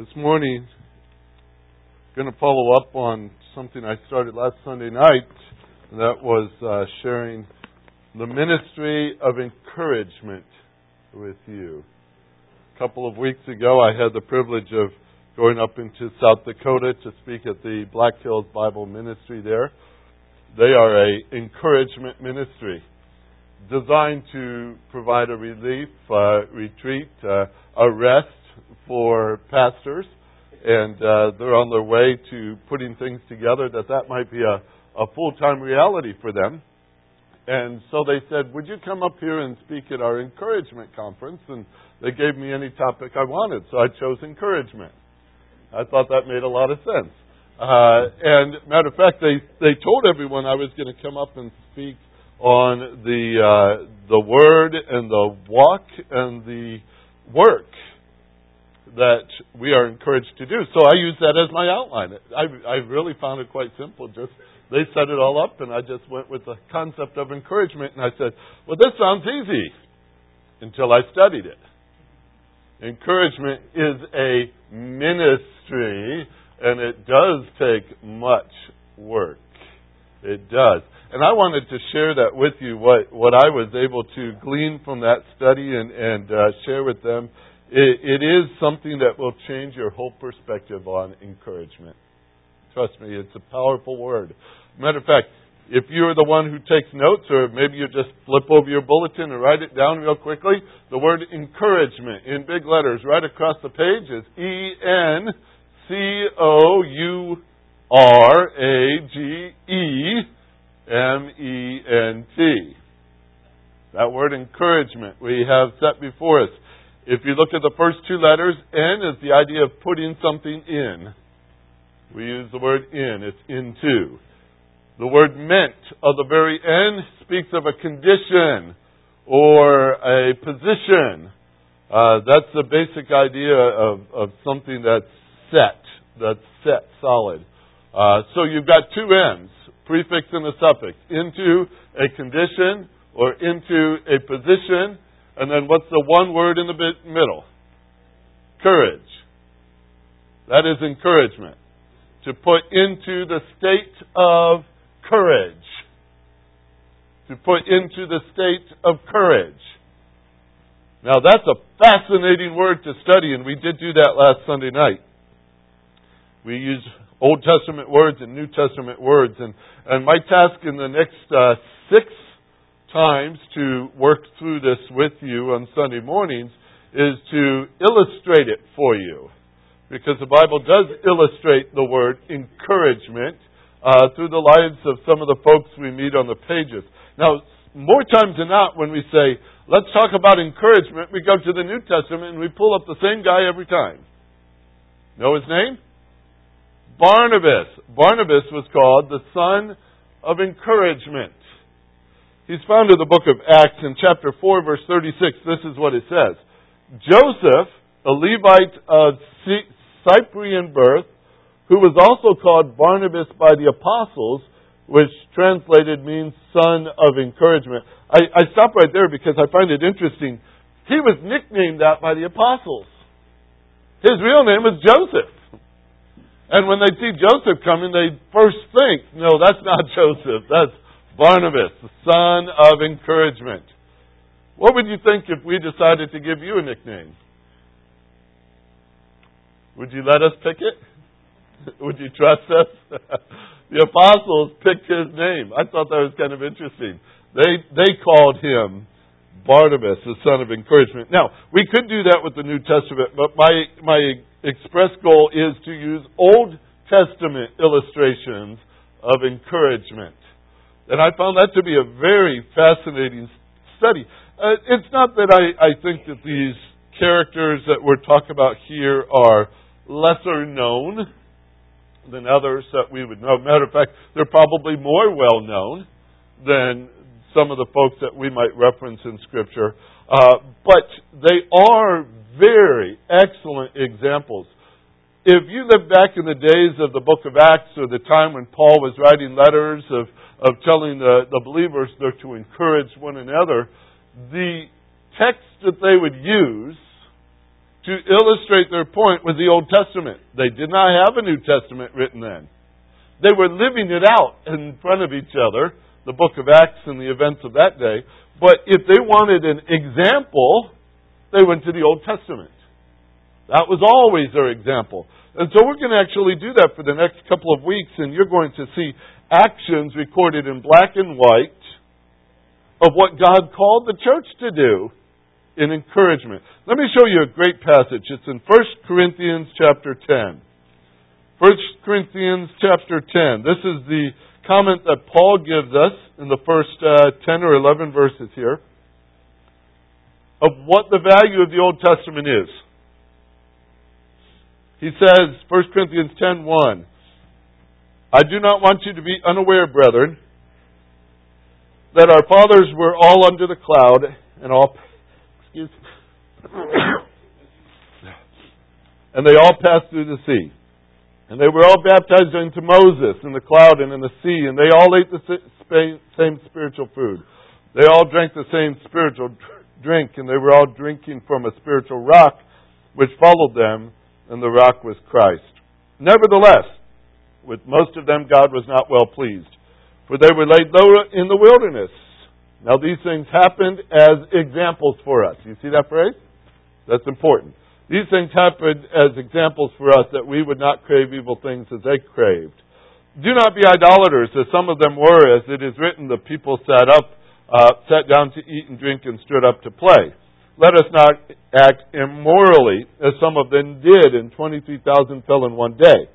This morning, I'm going to follow up on something I started last Sunday night. That was uh, sharing the ministry of encouragement with you. A couple of weeks ago, I had the privilege of going up into South Dakota to speak at the Black Hills Bible Ministry there. They are a encouragement ministry designed to provide a relief uh, retreat, uh, a rest for pastors, and uh, they're on their way to putting things together that that might be a, a full time reality for them. And so they said, Would you come up here and speak at our encouragement conference? And they gave me any topic I wanted, so I chose encouragement. I thought that made a lot of sense. Uh, and matter of fact, they they told everyone I was going to come up and speak on the uh, the word and the walk and the work that we are encouraged to do. So I use that as my outline. I, I really found it quite simple. Just they set it all up, and I just went with the concept of encouragement, and I said, "Well, this sounds easy," until I studied it. Encouragement is a ministry, and it does take much work. It does. And I wanted to share that with you, what, what I was able to glean from that study and, and uh, share with them it, it is something that will change your whole perspective on encouragement. Trust me, it's a powerful word. Matter of fact, if you're the one who takes notes, or maybe you just flip over your bulletin and write it down real quickly, the word encouragement in big letters right across the page is E N C O U R A G E M E N T. That word encouragement we have set before us. If you look at the first two letters, N is the idea of putting something in. We use the word in, it's into. The word meant of the very end speaks of a condition or a position. Uh, that's the basic idea of, of something that's set, that's set solid. Uh, so you've got two ends, prefix and a suffix, into a condition or into a position and then what's the one word in the middle? Courage. That is encouragement. To put into the state of courage. To put into the state of courage. Now that's a fascinating word to study, and we did do that last Sunday night. We use Old Testament words and New Testament words, and, and my task in the next uh, six times to work through this with you on Sunday mornings is to illustrate it for you. Because the Bible does illustrate the word encouragement uh, through the lives of some of the folks we meet on the pages. Now, more times than not, when we say, let's talk about encouragement, we go to the New Testament and we pull up the same guy every time. Know his name? Barnabas. Barnabas was called the son of encouragement. He's found in the book of Acts in chapter 4, verse 36. This is what it says Joseph, a Levite of Cyprian birth, who was also called Barnabas by the apostles, which translated means son of encouragement. I, I stop right there because I find it interesting. He was nicknamed that by the apostles. His real name was Joseph. And when they see Joseph coming, they first think, no, that's not Joseph. That's Barnabas, the son of encouragement. What would you think if we decided to give you a nickname? Would you let us pick it? Would you trust us? the apostles picked his name. I thought that was kind of interesting. They they called him Barnabas, the son of encouragement. Now, we could do that with the New Testament, but my my express goal is to use Old Testament illustrations of encouragement. And I found that to be a very fascinating study. Uh, it's not that I, I think that these characters that we're talking about here are lesser known than others that we would know. Matter of fact, they're probably more well known than some of the folks that we might reference in Scripture. Uh, but they are very excellent examples. If you live back in the days of the book of Acts or the time when Paul was writing letters of of telling the, the believers they're to encourage one another, the text that they would use to illustrate their point was the Old Testament. They did not have a New Testament written then. They were living it out in front of each other, the book of Acts and the events of that day. But if they wanted an example, they went to the Old Testament. That was always their example. And so we're going to actually do that for the next couple of weeks, and you're going to see actions recorded in black and white of what God called the church to do in encouragement. Let me show you a great passage. It's in 1 Corinthians chapter 10. 1 Corinthians chapter 10. This is the comment that Paul gives us in the first uh, 10 or 11 verses here of what the value of the Old Testament is. He says, 1 Corinthians 10:1, I do not want you to be unaware, brethren, that our fathers were all under the cloud and all excuse and they all passed through the sea. And they were all baptized into Moses in the cloud and in the sea, and they all ate the same spiritual food. They all drank the same spiritual drink, and they were all drinking from a spiritual rock which followed them, and the rock was Christ. Nevertheless, with most of them God was not well pleased, for they were laid low in the wilderness. Now these things happened as examples for us. You see that phrase? That's important. These things happened as examples for us that we would not crave evil things as they craved. Do not be idolaters, as some of them were, as it is written, the people sat up, uh, sat down to eat and drink and stood up to play. Let us not act immorally, as some of them did, and 23,000 fell in one day.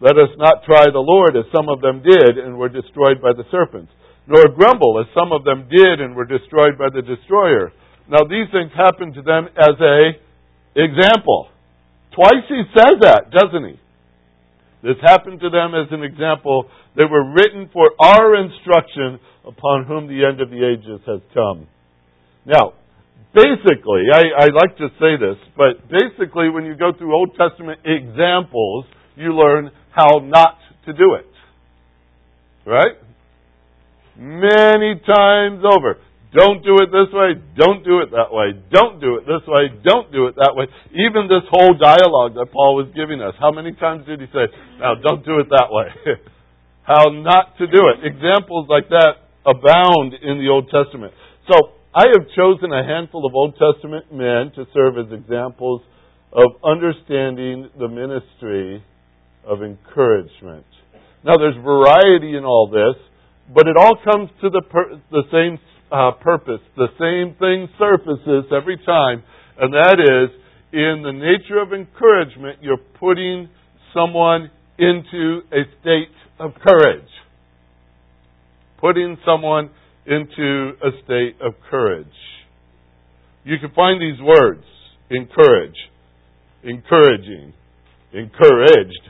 Let us not try the Lord, as some of them did, and were destroyed by the serpents nor grumble, as some of them did and were destroyed by the destroyer. Now these things happened to them as a example. Twice he says that, doesn't he? This happened to them as an example. They were written for our instruction upon whom the end of the ages has come. Now, basically, I, I like to say this, but basically when you go through Old Testament examples, you learn how not to do it. Right? many times over. Don't do it this way. Don't do it that way. Don't do it this way. Don't do it that way. Even this whole dialogue that Paul was giving us, how many times did he say, now don't do it that way? how not to do it. Examples like that abound in the Old Testament. So, I have chosen a handful of Old Testament men to serve as examples of understanding the ministry of encouragement. Now, there's variety in all this. But it all comes to the, per, the same uh, purpose. The same thing surfaces every time, and that is in the nature of encouragement, you're putting someone into a state of courage. Putting someone into a state of courage. You can find these words encourage, encouraging, encouraged,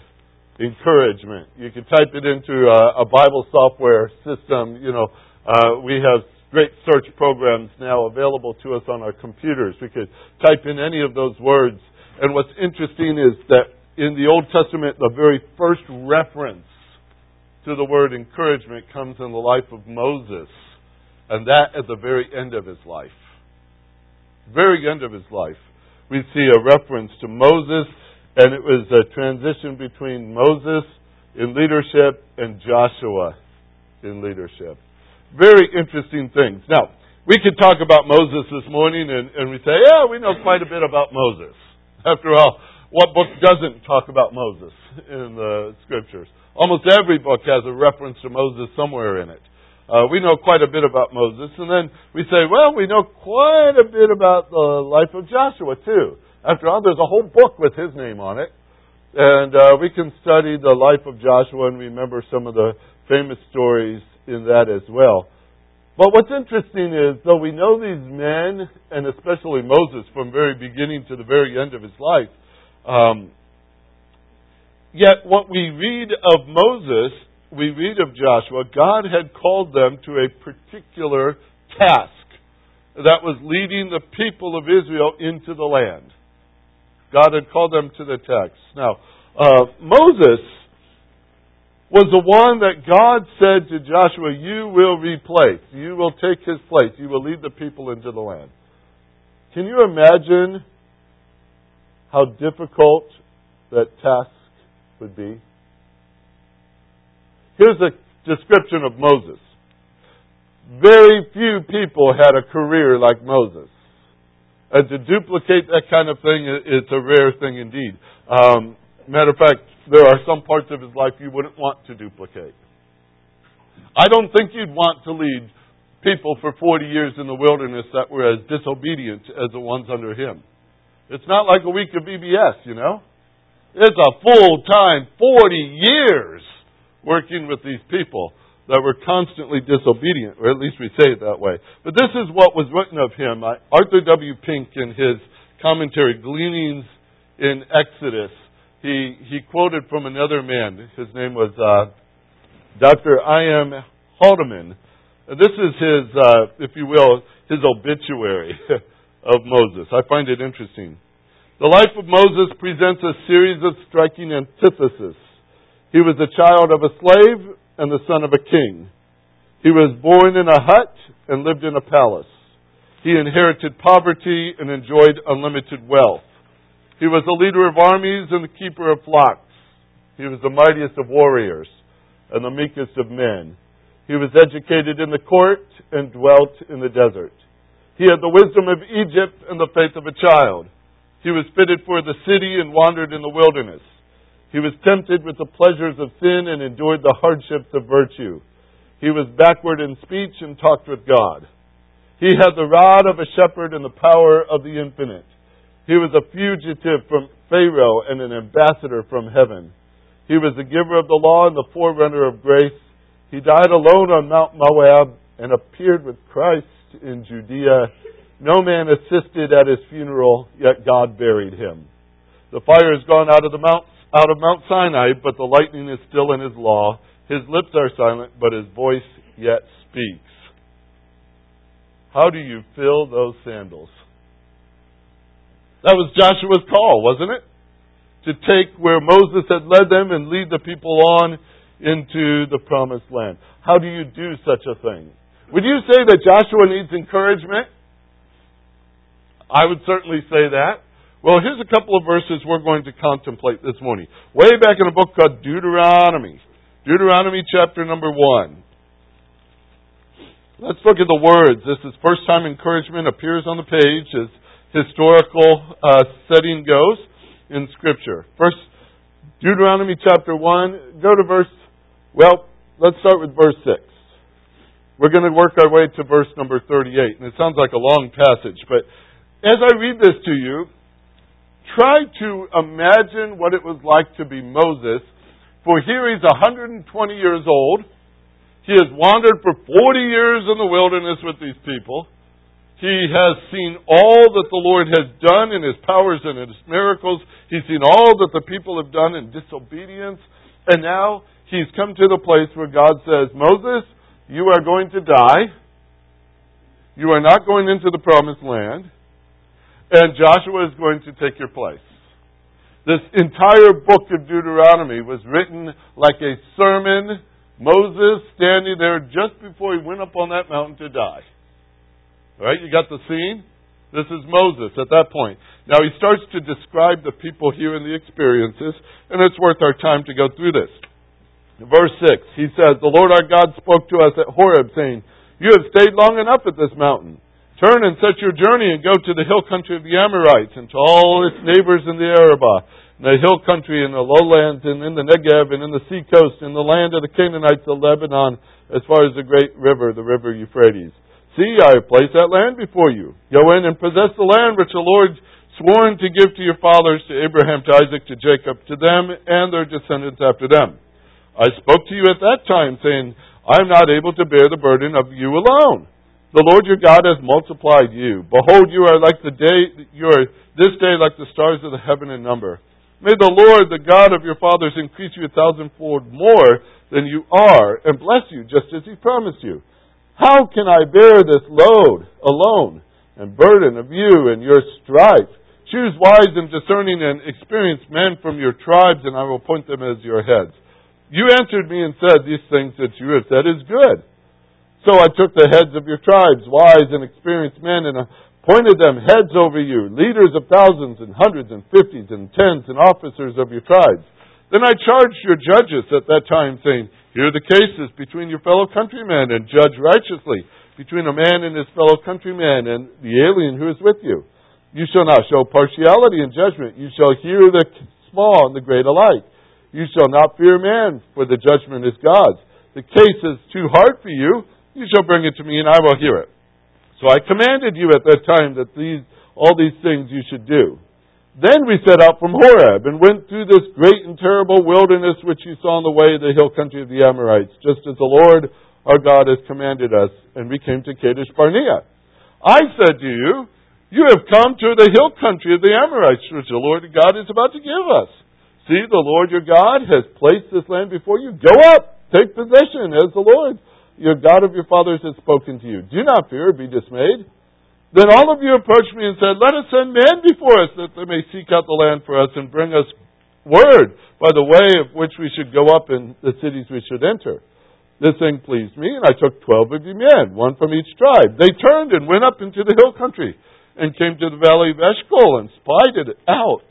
encouragement. You can type it into a, a Bible software system. You know, uh, we have great search programs now available to us on our computers. We could type in any of those words. And what's interesting is that in the Old Testament, the very first reference to the word encouragement comes in the life of Moses, and that at the very end of his life. Very end of his life. We see a reference to Moses and it was a transition between Moses in leadership and Joshua in leadership. Very interesting things. Now, we could talk about Moses this morning and, and we say, yeah, we know quite a bit about Moses. After all, what book doesn't talk about Moses in the scriptures? Almost every book has a reference to Moses somewhere in it. Uh, we know quite a bit about Moses, and then we say, well, we know quite a bit about the life of Joshua too. After all, there's a whole book with his name on it. And uh, we can study the life of Joshua and remember some of the famous stories in that as well. But what's interesting is, though we know these men, and especially Moses, from very beginning to the very end of his life, um, yet what we read of Moses, we read of Joshua, God had called them to a particular task that was leading the people of Israel into the land. God had called them to the text. Now, uh, Moses was the one that God said to Joshua, You will replace. You will take his place. You will lead the people into the land. Can you imagine how difficult that task would be? Here's a description of Moses. Very few people had a career like Moses. And to duplicate that kind of thing, it's a rare thing indeed. Um, matter of fact, there are some parts of his life you wouldn't want to duplicate. I don't think you'd want to lead people for 40 years in the wilderness that were as disobedient as the ones under him. It's not like a week of VBS, you know? It's a full time, 40 years working with these people that were constantly disobedient, or at least we say it that way. But this is what was written of him. Arthur W. Pink, in his commentary, Gleanings in Exodus, he, he quoted from another man. His name was uh, Dr. I. M. Haldeman. This is his, uh, if you will, his obituary of Moses. I find it interesting. The life of Moses presents a series of striking antitheses. He was a child of a slave and the son of a king. He was born in a hut and lived in a palace. He inherited poverty and enjoyed unlimited wealth. He was a leader of armies and the keeper of flocks. He was the mightiest of warriors and the meekest of men. He was educated in the court and dwelt in the desert. He had the wisdom of Egypt and the faith of a child. He was fitted for the city and wandered in the wilderness. He was tempted with the pleasures of sin and endured the hardships of virtue. He was backward in speech and talked with God. He had the rod of a shepherd and the power of the infinite. He was a fugitive from Pharaoh and an ambassador from heaven. He was the giver of the law and the forerunner of grace. He died alone on Mount Moab and appeared with Christ in Judea. No man assisted at his funeral, yet God buried him. The fire has gone out of the mount out of Mount Sinai, but the lightning is still in his law. His lips are silent, but his voice yet speaks. How do you fill those sandals? That was Joshua's call, wasn't it? To take where Moses had led them and lead the people on into the promised land. How do you do such a thing? Would you say that Joshua needs encouragement? I would certainly say that. Well, here's a couple of verses we're going to contemplate this morning. Way back in a book called Deuteronomy. Deuteronomy chapter number one. Let's look at the words. This is first time encouragement appears on the page as historical uh, setting goes in Scripture. First, Deuteronomy chapter 1. Go to verse, well, let's start with verse 6. We're going to work our way to verse number 38. And it sounds like a long passage, but as I read this to you, try to imagine what it was like to be Moses, for here he's 120 years old. He has wandered for 40 years in the wilderness with these people. He has seen all that the Lord has done in his powers and in his miracles. He's seen all that the people have done in disobedience. And now he's come to the place where God says, Moses, you are going to die. You are not going into the promised land and Joshua is going to take your place. This entire book of Deuteronomy was written like a sermon. Moses standing there just before he went up on that mountain to die. All right, you got the scene? This is Moses at that point. Now he starts to describe the people here and the experiences, and it's worth our time to go through this. Verse 6, he says, The Lord our God spoke to us at Horeb, saying, You have stayed long enough at this mountain. Turn and set your journey and go to the hill country of the Amorites and to all its neighbors in the Arabah, in the hill country in the lowlands and in the Negev and in the sea coast, in the land of the Canaanites of Lebanon, as far as the great river, the river Euphrates. See, I have placed that land before you. Go in and possess the land which the Lord sworn to give to your fathers, to Abraham, to Isaac, to Jacob, to them and their descendants after them. I spoke to you at that time, saying, I am not able to bear the burden of you alone. The Lord your God has multiplied you. Behold, you are like the day, you are this day like the stars of the heaven in number. May the Lord, the God of your fathers, increase you a thousandfold more than you are, and bless you just as he promised you. How can I bear this load alone and burden of you and your strife? Choose wise and discerning and experienced men from your tribes, and I will appoint them as your heads. You answered me and said, These things that you have said is good. So I took the heads of your tribes, wise and experienced men, and I appointed them heads over you, leaders of thousands and hundreds and fifties and tens and officers of your tribes. Then I charged your judges at that time, saying, Hear the cases between your fellow countrymen and judge righteously between a man and his fellow countryman and the alien who is with you. You shall not show partiality in judgment. You shall hear the small and the great alike. You shall not fear man, for the judgment is God's. The case is too hard for you. You shall bring it to me, and I will hear it. So I commanded you at that time that these, all these things you should do. Then we set out from Horeb and went through this great and terrible wilderness which you saw on the way, the hill country of the Amorites, just as the Lord our God has commanded us. And we came to Kadesh Barnea. I said to you, you have come to the hill country of the Amorites, which the Lord God is about to give us. See, the Lord your God has placed this land before you. Go up, take possession, as the Lord your God of your fathers has spoken to you. Do not fear, be dismayed. Then all of you approached me and said, Let us send men before us that they may seek out the land for us and bring us word by the way of which we should go up in the cities we should enter. This thing pleased me, and I took twelve of you men, one from each tribe. They turned and went up into the hill country and came to the valley of Eshcol and spied it out.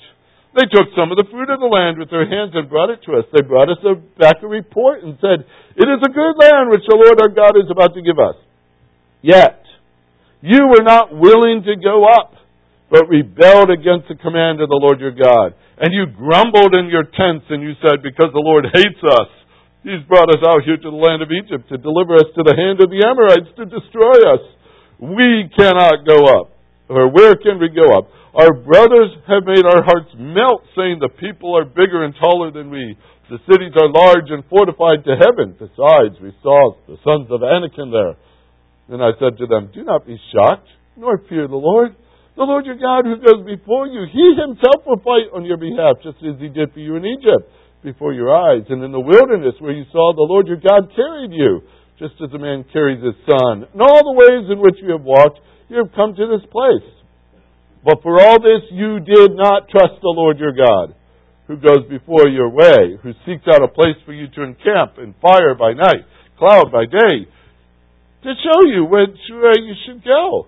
They took some of the fruit of the land with their hands and brought it to us. They brought us back a report and said, It is a good land which the Lord our God is about to give us. Yet, you were not willing to go up, but rebelled against the command of the Lord your God. And you grumbled in your tents, and you said, Because the Lord hates us, He's brought us out here to the land of Egypt to deliver us to the hand of the Amorites to destroy us. We cannot go up. Or where can we go up? Our brothers have made our hearts melt, saying the people are bigger and taller than we. The cities are large and fortified to heaven. Besides, we saw the sons of Anakim there then I said to them, Do not be shocked, nor fear the Lord. The Lord your God who goes before you, He Himself will fight on your behalf, just as He did for you in Egypt, before your eyes. And in the wilderness where you saw the Lord your God carried you, just as a man carries his son. In all the ways in which you have walked, you have come to this place. But for all this you did not trust the Lord your God, who goes before your way, who seeks out a place for you to encamp in fire by night, cloud by day, to show you which way you should go.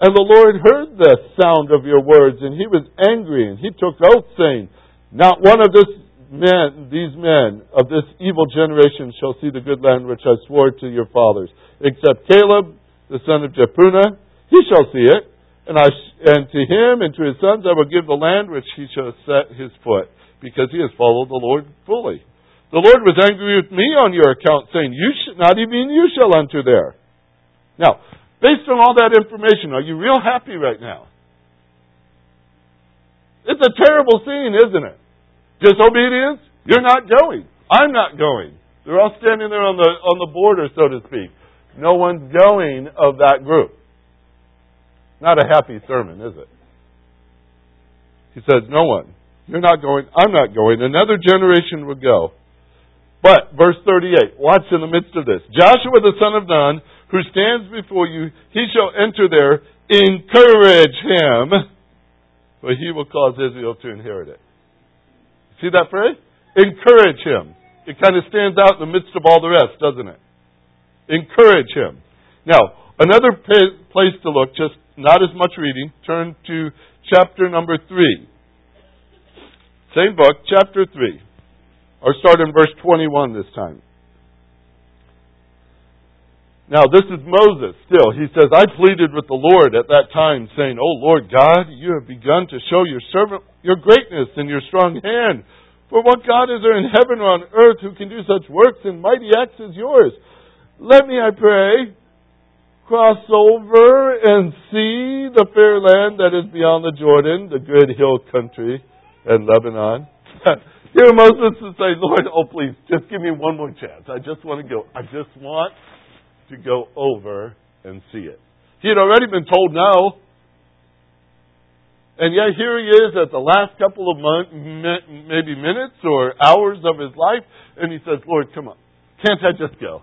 And the Lord heard the sound of your words, and he was angry, and he took oath, saying, Not one of this men, these men of this evil generation shall see the good land which I swore to your fathers, except Caleb, the son of Jephunneh, he shall see it, and I and to him and to his sons I will give the land which he shall set his foot, because he has followed the Lord fully. The Lord was angry with me on your account, saying, "You should not even you shall enter there." Now, based on all that information, are you real happy right now? It's a terrible scene, isn't it? Disobedience, you're not going. I'm not going. They're all standing there on the on the border, so to speak. No one's going of that group. Not a happy sermon, is it? He says, No one. You're not going. I'm not going. Another generation would go. But, verse 38, watch in the midst of this. Joshua the son of Nun who stands before you, he shall enter there. Encourage him, for he will cause Israel to inherit it. See that phrase? Encourage him. It kind of stands out in the midst of all the rest, doesn't it? Encourage him. Now, another place to look, just not as much reading, turn to chapter number 3. Same book, chapter 3. Or start in verse 21 this time. Now, this is Moses still. He says, I pleaded with the Lord at that time, saying, O Lord God, you have begun to show your servant your greatness and your strong hand. For what God is there in heaven or on earth who can do such works and mighty acts as yours? Let me, I pray, cross over and see the fair land that is beyond the Jordan, the good hill country, and Lebanon. Here Moses is saying, Lord, oh please, just give me one more chance. I just want to go. I just want to go over and see it. He had already been told no. And yet here he is at the last couple of months, maybe minutes or hours of his life, and he says, Lord, come on. Can't I just go?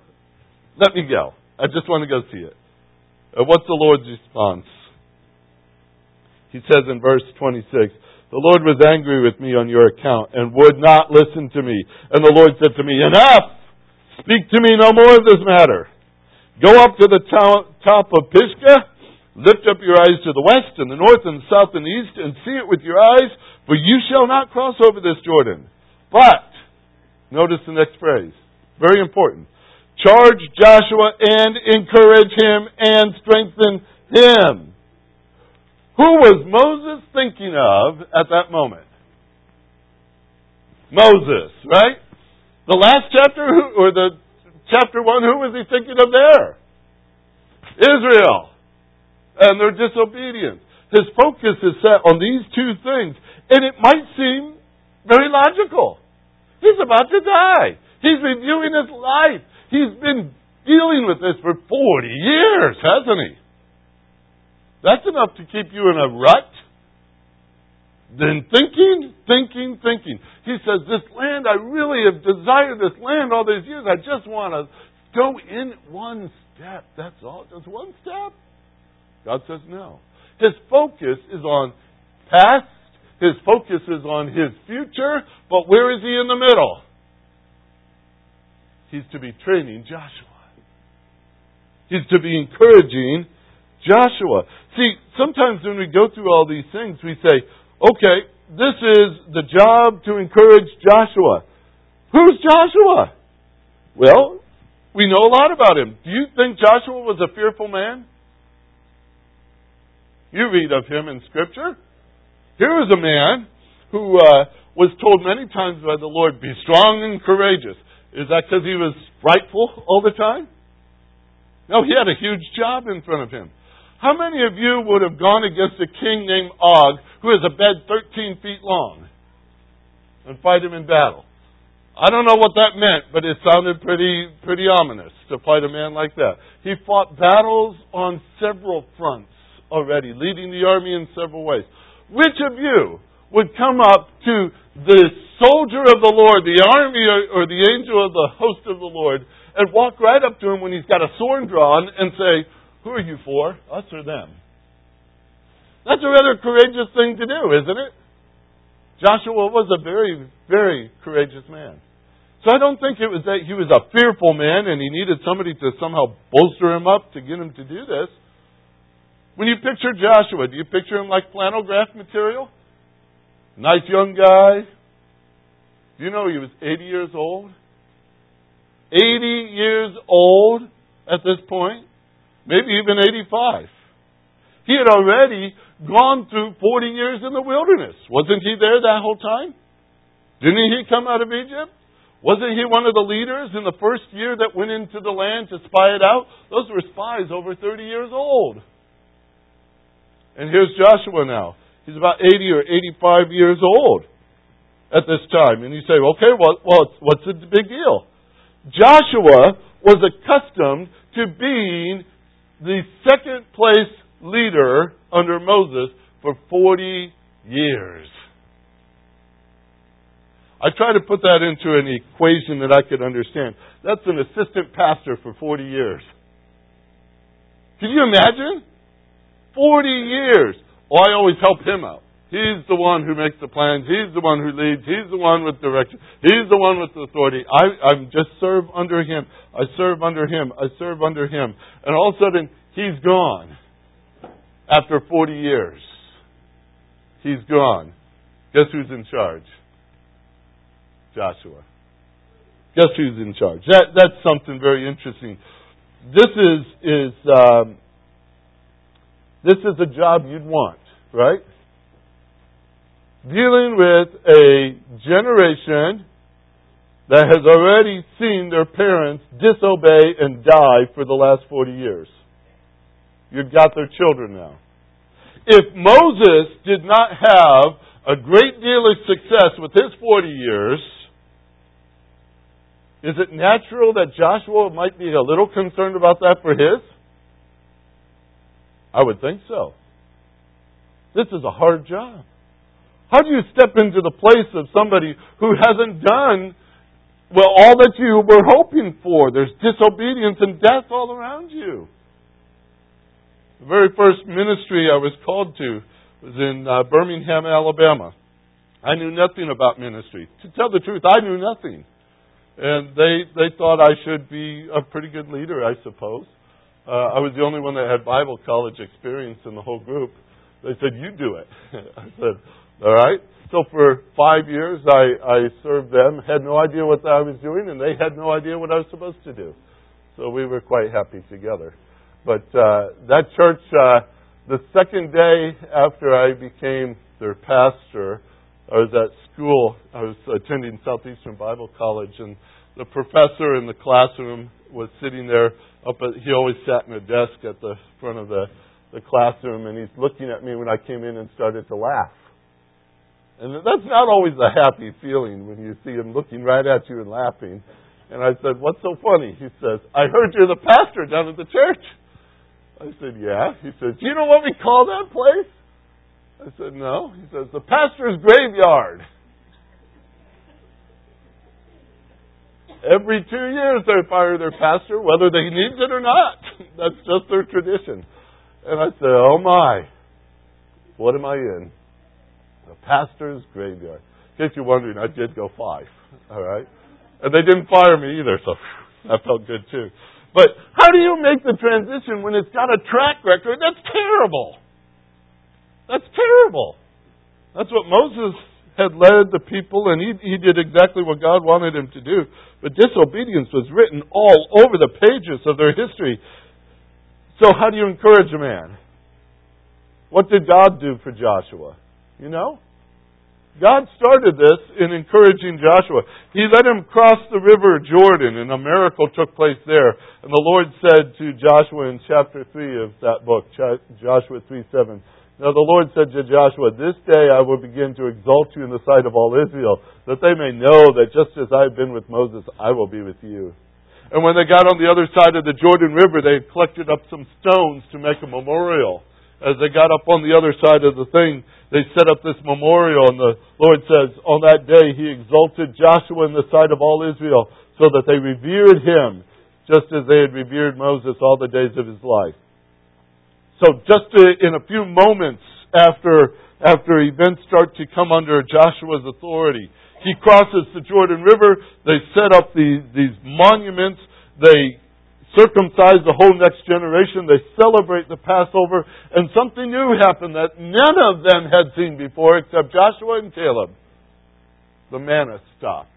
Let me go. I just want to go see it. What's the Lord's response? He says in verse 26, The Lord was angry with me on your account and would not listen to me. And the Lord said to me, Enough! Speak to me no more of this matter. Go up to the top of Pisgah Lift up your eyes to the west and the north and the south and the east and see it with your eyes, for you shall not cross over this Jordan. But, notice the next phrase. Very important. Charge Joshua and encourage him and strengthen him. Who was Moses thinking of at that moment? Moses, right? The last chapter, or the chapter one, who was he thinking of there? Israel and their disobedience. His focus is set on these two things, and it might seem very logical. He's about to die. He's reviewing his life. He's been dealing with this for 40 years, hasn't he? That's enough to keep you in a rut. Then thinking, thinking, thinking. He says, This land, I really have desired this land all these years. I just want to go in one step. That's all. Just one step. God says no. His focus is on past, his focus is on his future, but where is he in the middle? He's to be training Joshua. He's to be encouraging Joshua. See, sometimes when we go through all these things, we say, okay, this is the job to encourage Joshua. Who's Joshua? Well, we know a lot about him. Do you think Joshua was a fearful man? You read of him in Scripture. Here was a man who uh, was told many times by the Lord, be strong and courageous. Is that because he was frightful all the time? No, he had a huge job in front of him. How many of you would have gone against a king named Og who has a bed 13 feet long and fight him in battle? I don't know what that meant, but it sounded pretty pretty ominous to fight a man like that. He fought battles on several fronts already, leading the army in several ways. Which of you would come up to the soldier of the Lord, the army or, the angel of the host of the Lord, and walk right up to him when he's got a sword drawn and say, Who are you for? Us or them? That's a rather courageous thing to do, isn't it? Joshua was a very, very courageous man. So I don't think it was that he was a fearful man and he needed somebody to somehow bolster him up to get him to do this. When you picture Joshua, do you picture him like planograph material? Nice young guy. You know he was 80 years old? 80 years old at this point, maybe even 85. He had already gone through 40 years in the wilderness. Wasn't he there that whole time? Didn't he come out of Egypt? Wasn't he one of the leaders in the first year that went into the land to spy it out? Those were spies over 30 years old. And here's Joshua now. He's about 80 or 85 years old at this time. And you say, okay, well, well what's the big deal? Joshua was accustomed to being the second place leader under Moses for 40 years. I try to put that into an equation that I could understand. That's an assistant pastor for 40 years. Can you imagine? 40 years. Oh, I always help him out. He's the one who makes the plans. He's the one who leads. He's the one with direction. He's the one with authority. I, I just serve under him. I serve under him. I serve under him. And all of a sudden, he's gone. After 40 years, he's gone. Guess who's in charge? Joshua. Guess who's in charge? That, that's something very interesting. This is, is um, this is a job you'd want, right? Dealing with a generation that has already seen their parents disobey and die for the last 40 years. You've got their children now. If Moses did not have a great deal of success with his 40 years, is it natural that Joshua might be a little concerned about that for his? I would think so. This is a hard job. How do you step into the place of somebody who hasn't done well all that you were hoping for? There's disobedience and death all around you. The very first ministry I was called to was in uh, Birmingham, Alabama. I knew nothing about ministry. To tell the truth, I knew nothing. And they they thought I should be a pretty good leader, I suppose. Uh, I was the only one that had Bible college experience in the whole group. They said, You do it. I said, All right. So for five years, I, I served them, had no idea what I was doing, and they had no idea what I was supposed to do. So we were quite happy together. But uh, that church, uh, the second day after I became their pastor, I was at school. I was attending Southeastern Bible College, and the professor in the classroom was sitting there. Up at, he always sat in a desk at the front of the, the classroom, and he's looking at me when I came in and started to laugh. And that's not always a happy feeling when you see him looking right at you and laughing. And I said, What's so funny? He says, I heard you're the pastor down at the church. I said, Yeah. He says, Do you know what we call that place? I said, No. He says, The pastor's graveyard. Every two years they fire their pastor, whether they need it or not. That's just their tradition. And I said, Oh my, what am I in? The pastor's graveyard. In case you're wondering, I did go five. All right? And they didn't fire me either, so that felt good too. But how do you make the transition when it's got a track record? That's terrible. That's terrible. That's what Moses had led the people, and he, he did exactly what God wanted him to do. But disobedience was written all over the pages of their history. So, how do you encourage a man? What did God do for Joshua? You know? God started this in encouraging Joshua. He let him cross the river Jordan, and a miracle took place there. And the Lord said to Joshua in chapter 3 of that book, Joshua 3 7, Now the Lord said to Joshua, This day I will begin to exalt you in the sight of all Israel, that they may know that just as I have been with Moses, I will be with you. And when they got on the other side of the Jordan River, they collected up some stones to make a memorial as they got up on the other side of the thing, they set up this memorial, and the Lord says, On that day he exalted Joshua in the sight of all Israel, so that they revered him, just as they had revered Moses all the days of his life. So, just in a few moments after, after events start to come under Joshua's authority, he crosses the Jordan River, they set up these, these monuments, they circumcise the whole next generation. They celebrate the Passover. And something new happened that none of them had seen before except Joshua and Caleb. The manna stopped.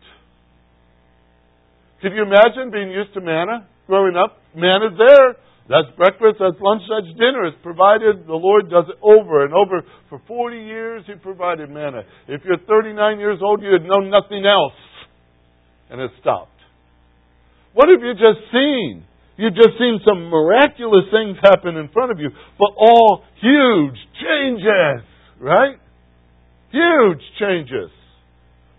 Could you imagine being used to manna growing up? Manna's there. That's breakfast, that's lunch, that's dinner. It's provided. The Lord does it over and over. For 40 years, He provided manna. If you're 39 years old, you had known nothing else. And it stopped. What have you just seen? You've just seen some miraculous things happen in front of you, but all huge changes, right? Huge changes.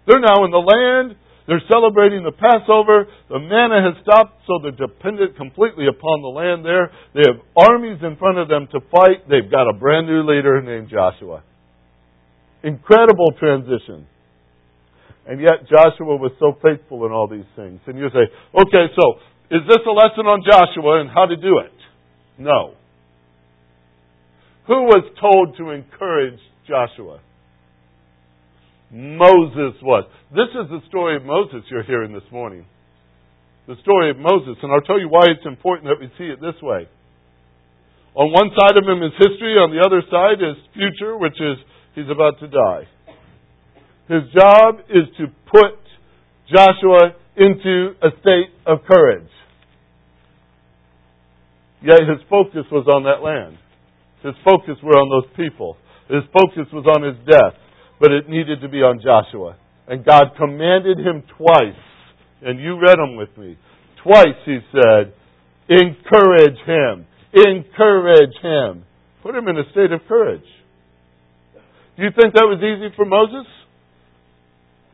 They're now in the land. They're celebrating the Passover. The manna has stopped, so they're dependent completely upon the land there. They have armies in front of them to fight. They've got a brand new leader named Joshua. Incredible transition. And yet Joshua was so faithful in all these things. And you say, okay, so is this a lesson on Joshua and how to do it? No. Who was told to encourage Joshua? Moses was. This is the story of Moses you're hearing this morning. The story of Moses. And I'll tell you why it's important that we see it this way. On one side of him is history, on the other side is future, which is he's about to die. His job is to put Joshua into a state of courage. Yet his focus was on that land. His focus were on those people. His focus was on his death. But it needed to be on Joshua. And God commanded him twice, and you read them with me. Twice he said, encourage him. Encourage him. Put him in a state of courage. Do you think that was easy for Moses?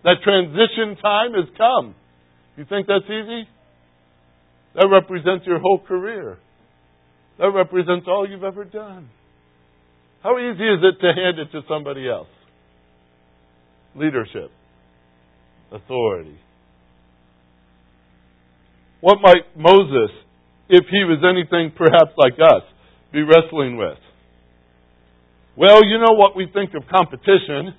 That transition time has come. You think that's easy? That represents your whole career. That represents all you've ever done. How easy is it to hand it to somebody else? Leadership, authority. What might Moses, if he was anything perhaps like us, be wrestling with? Well, you know what we think of competition.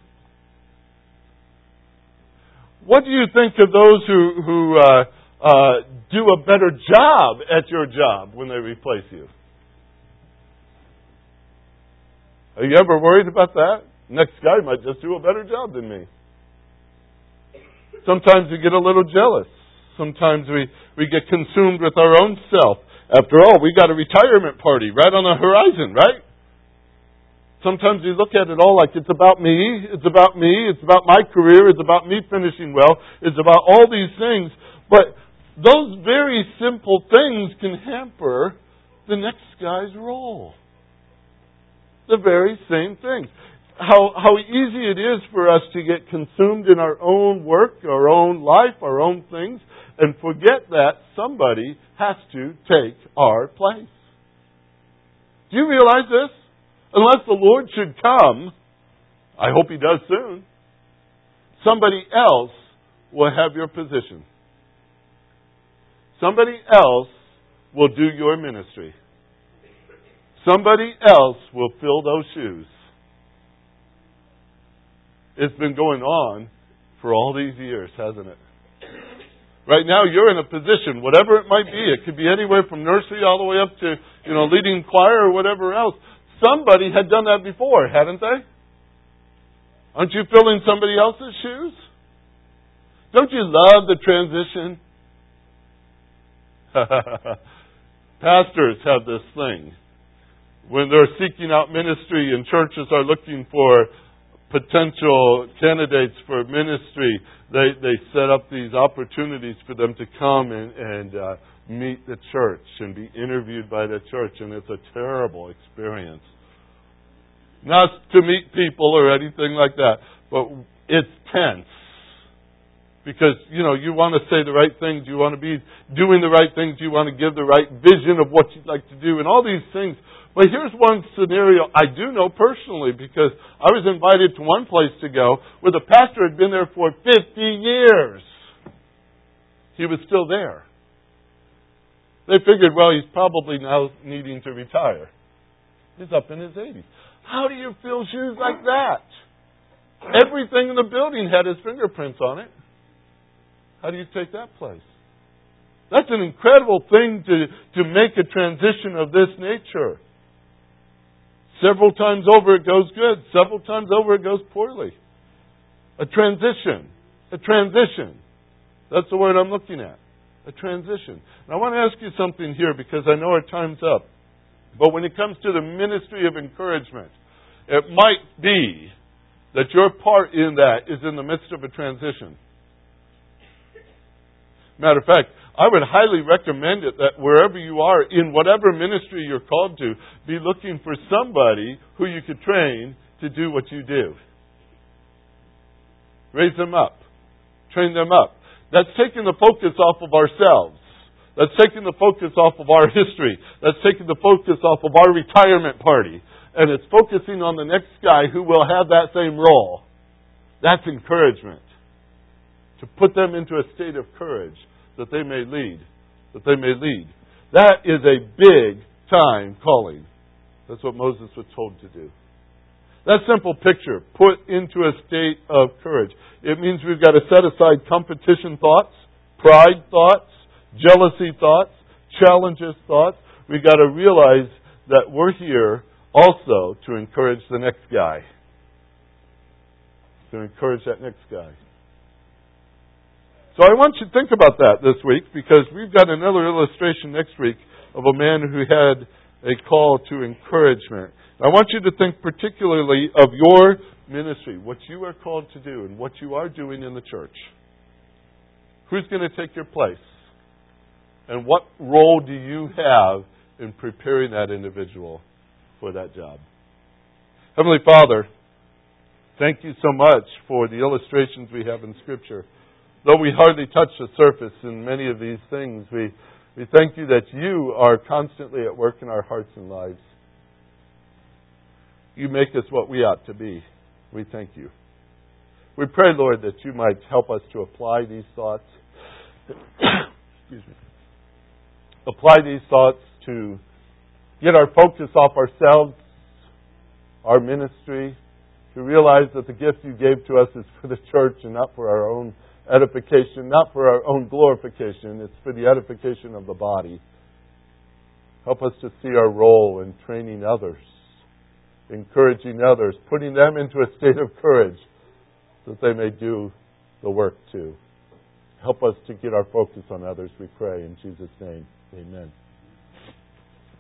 What do you think of those who, who uh, uh, do a better job at your job when they replace you? Are you ever worried about that? Next guy might just do a better job than me. Sometimes we get a little jealous. Sometimes we, we get consumed with our own self. After all, we got a retirement party right on the horizon, right? Sometimes we look at it all like it's about me, it's about me, it's about my career, it's about me finishing well, it's about all these things. But those very simple things can hamper the next guy's role. The very same things. How, how easy it is for us to get consumed in our own work, our own life, our own things, and forget that somebody has to take our place. Do you realize this? Unless the Lord should come, I hope He does soon, somebody else will have your position. Somebody else will do your ministry. Somebody else will fill those shoes. It's been going on for all these years, hasn't it? Right now, you're in a position, whatever it might be. It could be anywhere from nursery all the way up to, you know, leading choir or whatever else. Somebody had done that before, hadn't they? Aren't you filling somebody else's shoes? Don't you love the transition? Pastors have this thing. When they're seeking out ministry and churches are looking for potential candidates for ministry, they, they set up these opportunities for them to come and, and uh, meet the church and be interviewed by the church, and it's a terrible experience. Not to meet people or anything like that, but it's tense. Because, you know, you want to say the right things, you want to be doing the right things, you want to give the right vision of what you'd like to do, and all these things. But here's one scenario I do know personally because I was invited to one place to go where the pastor had been there for 50 years. He was still there. They figured, well, he's probably now needing to retire. He's up in his 80s. How do you fill shoes like that? Everything in the building had his fingerprints on it. How do you take that place? That's an incredible thing to, to make a transition of this nature. Several times over it goes good, several times over it goes poorly. A transition. A transition. That's the word I'm looking at. A transition. And I want to ask you something here because I know our time's up. But when it comes to the ministry of encouragement, it might be that your part in that is in the midst of a transition. Matter of fact, I would highly recommend it that wherever you are, in whatever ministry you're called to, be looking for somebody who you could train to do what you do. Raise them up. Train them up. That's taking the focus off of ourselves. That's taking the focus off of our history. That's taking the focus off of our retirement party. And it's focusing on the next guy who will have that same role. That's encouragement. To put them into a state of courage that they may lead. That they may lead. That is a big time calling. That's what Moses was told to do. That simple picture, put into a state of courage. It means we've got to set aside competition thoughts, pride thoughts, jealousy thoughts, challenges thoughts. We've got to realize that we're here also to encourage the next guy. To encourage that next guy. So I want you to think about that this week because we've got another illustration next week of a man who had a call to encouragement. I want you to think particularly of your ministry, what you are called to do, and what you are doing in the church. Who's going to take your place? And what role do you have in preparing that individual for that job? Heavenly Father, thank you so much for the illustrations we have in Scripture. Though we hardly touch the surface in many of these things, we, we thank you that you are constantly at work in our hearts and lives. You make us what we ought to be. We thank you. We pray, Lord, that you might help us to apply these thoughts. Excuse me. Apply these thoughts to get our focus off ourselves, our ministry, to realize that the gift you gave to us is for the church and not for our own edification, not for our own glorification, it's for the edification of the body. Help us to see our role in training others, encouraging others, putting them into a state of courage that they may do the work too. Help us to get our focus on others, we pray. In Jesus' name, amen.